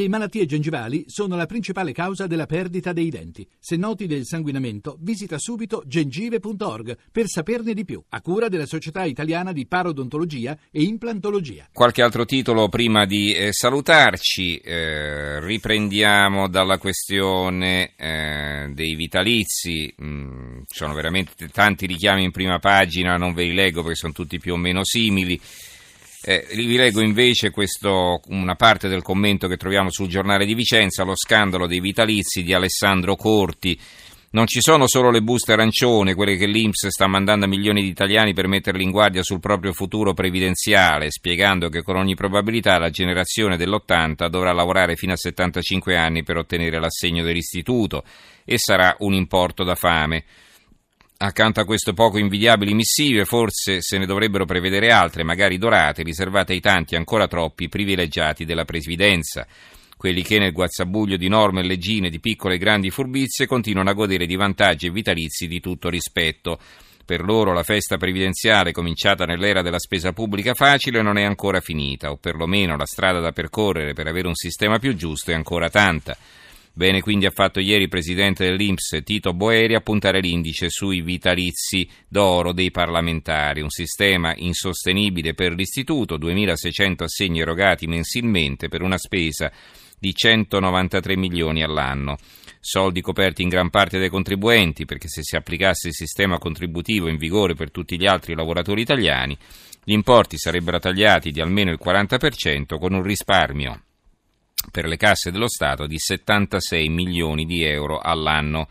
Le malattie gengivali sono la principale causa della perdita dei denti. Se noti del sanguinamento, visita subito gengive.org per saperne di più, a cura della Società Italiana di Parodontologia e Implantologia. Qualche altro titolo prima di eh, salutarci, eh, riprendiamo dalla questione eh, dei vitalizi, mm, sono veramente tanti richiami in prima pagina, non ve li leggo perché sono tutti più o meno simili. Eh, vi leggo invece questo, una parte del commento che troviamo sul giornale di Vicenza, lo scandalo dei vitalizi di Alessandro Corti. Non ci sono solo le buste arancione, quelle che l'Inps sta mandando a milioni di italiani per metterli in guardia sul proprio futuro previdenziale, spiegando che con ogni probabilità la generazione dell'80 dovrà lavorare fino a 75 anni per ottenere l'assegno dell'istituto e sarà un importo da fame. Accanto a queste poco invidiabili missive, forse se ne dovrebbero prevedere altre, magari dorate, riservate ai tanti ancora troppi privilegiati della presidenza, quelli che nel guazzabuglio di norme e leggine, di piccole e grandi furbizie, continuano a godere di vantaggi e vitalizi di tutto rispetto. Per loro la festa previdenziale cominciata nell'era della spesa pubblica facile non è ancora finita, o perlomeno la strada da percorrere per avere un sistema più giusto è ancora tanta. Bene quindi ha fatto ieri il presidente dell'Inps Tito Boeri a puntare l'indice sui vitalizi d'oro dei parlamentari, un sistema insostenibile per l'istituto, 2.600 assegni erogati mensilmente per una spesa di 193 milioni all'anno. Soldi coperti in gran parte dai contribuenti, perché se si applicasse il sistema contributivo in vigore per tutti gli altri lavoratori italiani, gli importi sarebbero tagliati di almeno il 40% con un risparmio per le casse dello Stato di 76 milioni di euro all'anno.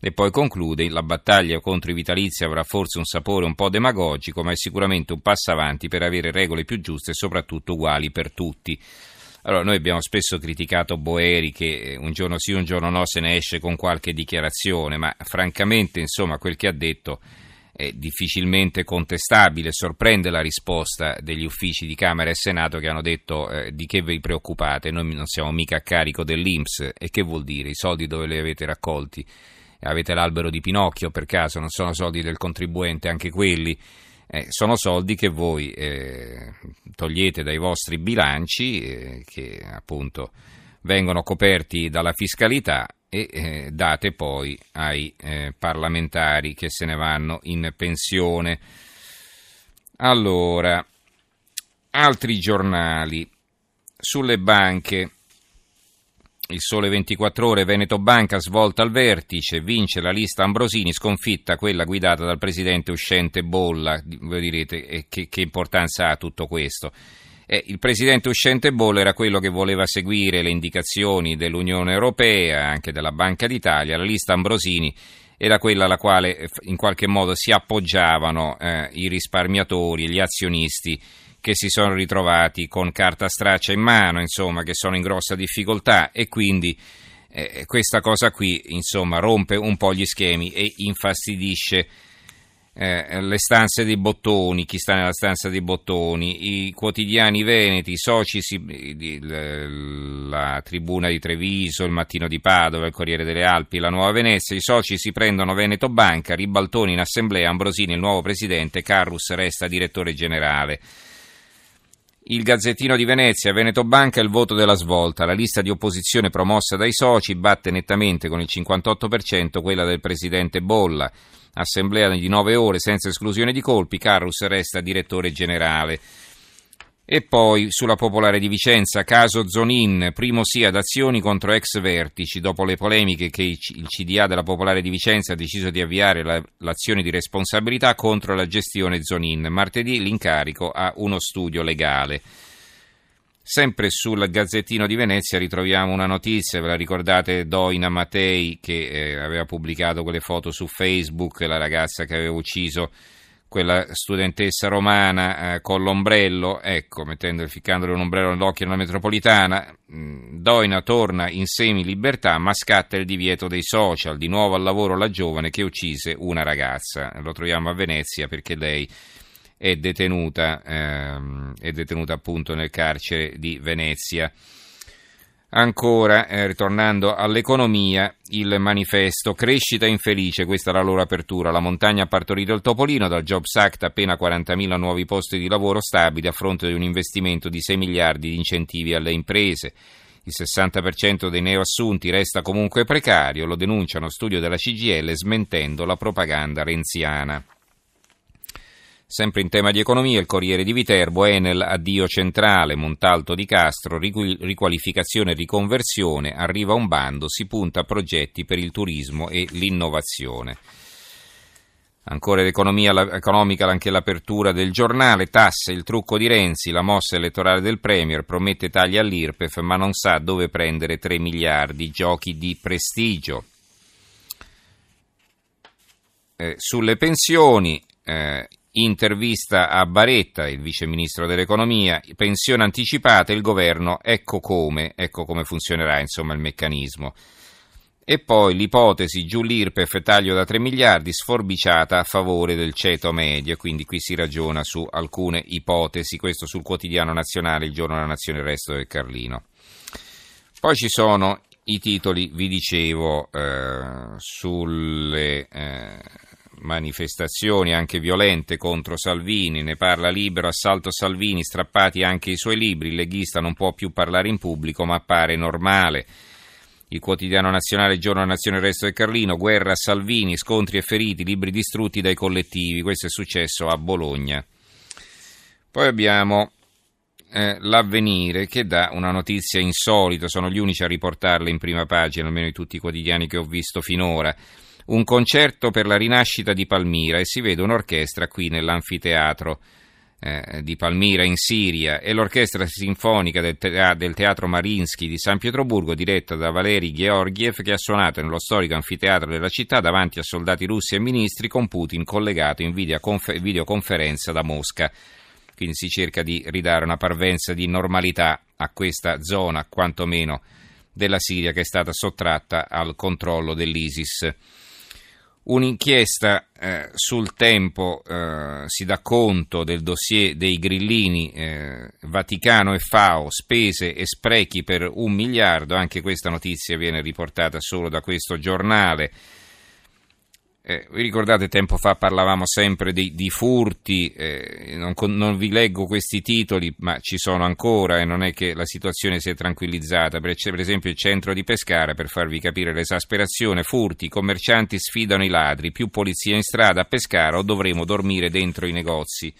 E poi conclude, la battaglia contro i vitalizi avrà forse un sapore un po' demagogico, ma è sicuramente un passo avanti per avere regole più giuste e soprattutto uguali per tutti. Allora, noi abbiamo spesso criticato Boeri che un giorno sì, un giorno no se ne esce con qualche dichiarazione, ma francamente, insomma, quel che ha detto è difficilmente contestabile. Sorprende la risposta degli uffici di Camera e Senato che hanno detto eh, di che vi preoccupate, noi non siamo mica a carico dell'Inps. E che vuol dire? I soldi dove li avete raccolti? Avete l'albero di Pinocchio per caso? Non sono soldi del contribuente anche quelli? Eh, sono soldi che voi eh, togliete dai vostri bilanci, eh, che appunto vengono coperti dalla fiscalità e eh, date poi ai eh, parlamentari che se ne vanno in pensione. Allora, altri giornali sulle banche. Il Sole 24 Ore, Veneto Banca svolta al vertice, vince la lista Ambrosini, sconfitta quella guidata dal presidente uscente Bolla. Voi direte che, che importanza ha tutto questo? Eh, il presidente uscente Boll era quello che voleva seguire le indicazioni dell'Unione Europea, anche della Banca d'Italia, la lista Ambrosini era quella alla quale eh, in qualche modo si appoggiavano eh, i risparmiatori gli azionisti che si sono ritrovati con carta straccia in mano, insomma, che sono in grossa difficoltà e quindi eh, questa cosa qui, insomma, rompe un po' gli schemi e infastidisce eh, le stanze dei bottoni, chi sta nella stanza dei bottoni, i quotidiani veneti, i soci, la tribuna di Treviso, il mattino di Padova, il Corriere delle Alpi, la Nuova Venezia, i soci si prendono Veneto Banca, Ribaltoni in assemblea, Ambrosini il nuovo presidente, Carrus resta direttore generale. Il Gazzettino di Venezia, Veneto Banca il voto della svolta. La lista di opposizione promossa dai soci batte nettamente con il 58% quella del presidente Bolla. Assemblea di nove ore senza esclusione di colpi, Carus resta direttore generale. E poi sulla Popolare di Vicenza, caso Zonin, primo sì ad azioni contro ex vertici. Dopo le polemiche che il CDA della Popolare di Vicenza ha deciso di avviare la, l'azione di responsabilità contro la gestione Zonin. Martedì l'incarico a uno studio legale. Sempre sul Gazzettino di Venezia ritroviamo una notizia, ve la ricordate Doina Matei che eh, aveva pubblicato quelle foto su Facebook, la ragazza che aveva ucciso quella studentessa romana eh, con l'ombrello, ecco, mettendo, ficcandole un ombrello nell'occhio nella metropolitana, mm, Doina torna in semi-libertà ma scatta il divieto dei social, di nuovo al lavoro la giovane che uccise una ragazza, lo troviamo a Venezia perché lei è detenuta, ehm, è detenuta appunto nel carcere di Venezia. Ancora, eh, ritornando all'economia, il manifesto Crescita infelice, questa è la loro apertura. La montagna ha partorito il topolino, dal Jobs Act appena 40.000 nuovi posti di lavoro stabili a fronte di un investimento di 6 miliardi di incentivi alle imprese. Il 60% dei neoassunti resta comunque precario, lo denuncia uno studio della CGL smentendo la propaganda renziana. Sempre in tema di economia, il Corriere di Viterbo, Enel, addio centrale, Montalto di Castro, riqualificazione e riconversione, arriva un bando, si punta a progetti per il turismo e l'innovazione. Ancora l'economia economica, anche l'apertura del giornale, tasse, il trucco di Renzi, la mossa elettorale del Premier, promette tagli all'IRPEF ma non sa dove prendere 3 miliardi, giochi di prestigio. Eh, sulle pensioni, eh, intervista a Baretta, il vice ministro dell'economia, pensione anticipata, il governo, ecco come, ecco come funzionerà insomma il meccanismo. E poi l'ipotesi giù l'IRPEF taglio da 3 miliardi sforbiciata a favore del ceto medio, quindi qui si ragiona su alcune ipotesi, questo sul quotidiano nazionale, il giorno della nazione, il resto del Carlino. Poi ci sono i titoli, vi dicevo, eh, sulle eh, manifestazioni anche violente contro Salvini, ne parla libero, assalto Salvini, strappati anche i suoi libri, il leghista non può più parlare in pubblico ma appare normale il quotidiano nazionale Giorno Nazione Resto del Carlino, guerra a Salvini, scontri e feriti, libri distrutti dai collettivi, questo è successo a Bologna. Poi abbiamo eh, l'avvenire che dà una notizia insolita, sono gli unici a riportarla in prima pagina, almeno di tutti i quotidiani che ho visto finora. Un concerto per la rinascita di Palmira e si vede un'orchestra qui nell'anfiteatro eh, di Palmira in Siria e l'orchestra sinfonica del, te- del, Teatro Marinsky di San Pietroburgo diretta da Valeri Georgiev che ha suonato nello storico anfiteatro della città davanti a soldati russi e ministri con Putin collegato in videoconfer- videoconferenza da Mosca. Quindi si cerca di ridare una parvenza di normalità a questa zona, quantomeno della Siria, che è stata sottratta al controllo dell'ISIS. Un'inchiesta eh, sul tempo eh, si dà conto del dossier dei grillini eh, Vaticano e FAO, spese e sprechi per un miliardo, anche questa notizia viene riportata solo da questo giornale. Eh, vi ricordate tempo fa parlavamo sempre di, di furti, eh, non, non, vi leggo questi titoli, ma ci sono ancora e non è che la situazione si è tranquillizzata. Per, per esempio il centro di Pescara, per farvi capire l'esasperazione, furti, commercianti sfidano i ladri, più polizia in strada a Pescara o dovremo dormire dentro i negozi.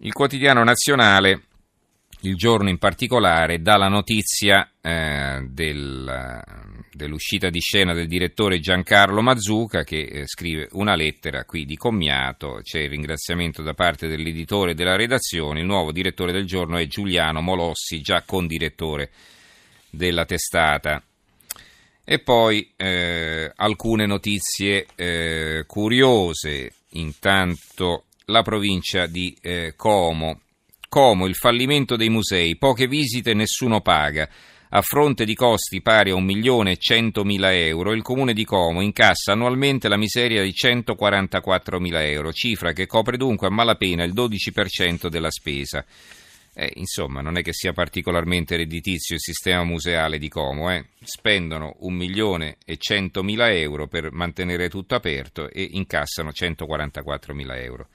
Il quotidiano nazionale il giorno in particolare dà la notizia eh, del, dell'uscita di scena del direttore Giancarlo Mazzuca che eh, scrive una lettera qui di commiato, c'è il ringraziamento da parte dell'editore e della redazione, il nuovo direttore del giorno è Giuliano Molossi, già condirettore della testata. E poi eh, alcune notizie eh, curiose, intanto la provincia di eh, Como. Como, il fallimento dei musei, poche visite, nessuno paga. A fronte di costi pari a 1.100.000 euro, il comune di Como incassa annualmente la miseria di 144.000 euro, cifra che copre dunque a malapena il 12% della spesa. Eh, insomma, non è che sia particolarmente redditizio il sistema museale di Como, eh? spendono 1.100.000 euro per mantenere tutto aperto e incassano 144.000 euro.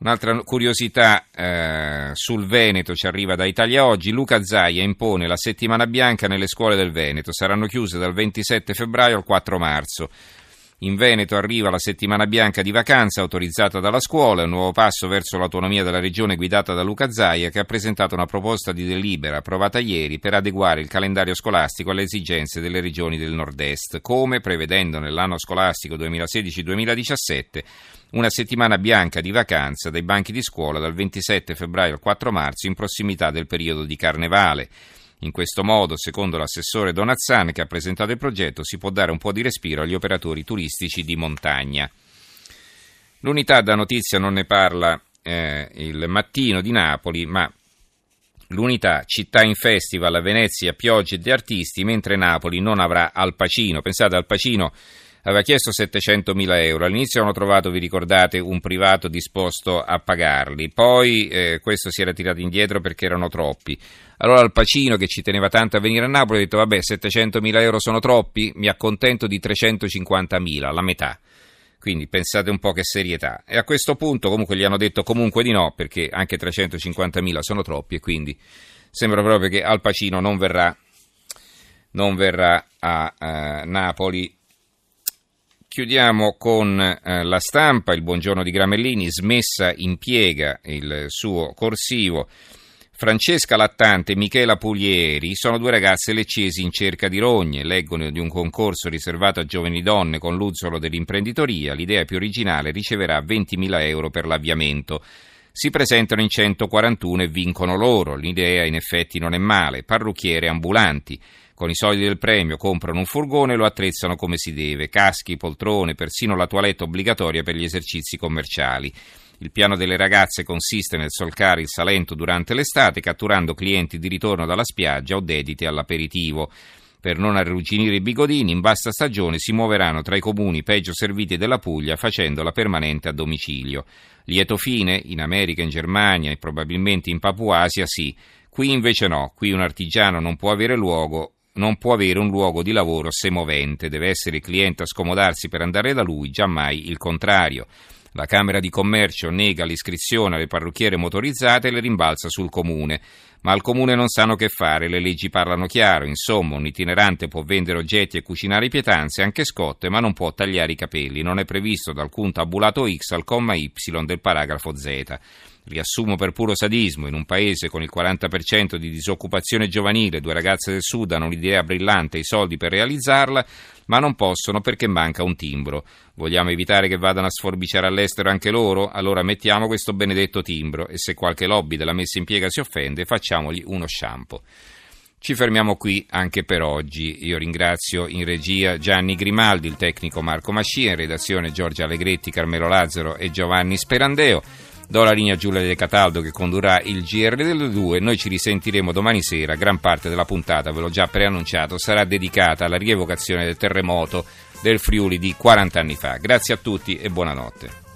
Un'altra curiosità eh, sul Veneto ci arriva da Italia Oggi. Luca Zaia impone la settimana bianca nelle scuole del Veneto. Saranno chiuse dal 27 febbraio al 4 marzo. In Veneto arriva la settimana bianca di vacanza autorizzata dalla scuola, un nuovo passo verso l'autonomia della regione guidata da Luca Zaia che ha presentato una proposta di delibera approvata ieri per adeguare il calendario scolastico alle esigenze delle regioni del nord-est, come prevedendo nell'anno scolastico 2016-2017 una settimana bianca di vacanza dai banchi di scuola dal 27 febbraio al 4 marzo in prossimità del periodo di carnevale. In questo modo, secondo l'assessore Donazzan che ha presentato il progetto, si può dare un po' di respiro agli operatori turistici di montagna. L'unità da notizia non ne parla eh, il mattino di Napoli, ma l'unità città in festival a Venezia, piogge di artisti, mentre Napoli non avrà Al Pacino. Pensate al Pacino aveva chiesto 700.000 euro. All'inizio hanno trovato, vi ricordate, un privato disposto a pagarli, poi eh, questo si era tirato indietro perché erano troppi. Allora il Pacino, che ci teneva tanto a venire a Napoli, ha detto: Vabbè, 700.000 euro sono troppi, mi accontento di 350.000, la metà. Quindi pensate un po' che serietà. E a questo punto comunque gli hanno detto comunque di no, perché anche 350.000 sono troppi e quindi sembra proprio che Al Pacino non verrà, non verrà a eh, Napoli. Chiudiamo con eh, la stampa, il buongiorno di Gramellini, smessa impiega il suo corsivo. Francesca Lattante e Michela Puglieri sono due ragazze leccesi in cerca di rogne, leggono di un concorso riservato a giovani donne con l'uzzolo dell'imprenditoria, l'idea più originale riceverà 20.000 euro per l'avviamento. Si presentano in 141 e vincono loro, l'idea in effetti non è male, parrucchiere ambulanti. Con i soldi del premio comprano un furgone e lo attrezzano come si deve, caschi, poltrone, persino la toilette obbligatoria per gli esercizi commerciali. Il piano delle ragazze consiste nel solcare il Salento durante l'estate, catturando clienti di ritorno dalla spiaggia o dediti all'aperitivo. Per non arrugginire i bigodini, in bassa stagione si muoveranno tra i comuni peggio serviti della Puglia facendola permanente a domicilio. Lieto fine, in America, in Germania e probabilmente in Papuasia sì. Qui invece no, qui un artigiano non può avere luogo non può avere un luogo di lavoro semovente, deve essere il cliente a scomodarsi per andare da lui, giammai il contrario. La Camera di Commercio nega l'iscrizione alle parrucchiere motorizzate e le rimbalza sul Comune. Ma al Comune non sanno che fare, le leggi parlano chiaro, insomma un itinerante può vendere oggetti e cucinare pietanze, anche scotte, ma non può tagliare i capelli, non è previsto da alcun tabulato X al comma Y del paragrafo Z. Riassumo per puro sadismo, in un paese con il 40% di disoccupazione giovanile, due ragazze del Sud hanno un'idea brillante e i soldi per realizzarla, ma non possono perché manca un timbro. Vogliamo evitare che vadano a sforbiciare all'estero anche loro? Allora mettiamo questo benedetto timbro e se qualche lobby della messa in piega si offende, facciamogli uno shampoo. Ci fermiamo qui anche per oggi. Io ringrazio in regia Gianni Grimaldi, il tecnico Marco Mascia, in redazione Giorgia Allegretti, Carmelo Lazzaro e Giovanni Sperandeo. Do la linea a Giulia De Cataldo che condurrà il GR delle due. Noi ci risentiremo domani sera. Gran parte della puntata, ve l'ho già preannunciato, sarà dedicata alla rievocazione del terremoto del Friuli di 40 anni fa. Grazie a tutti e buonanotte.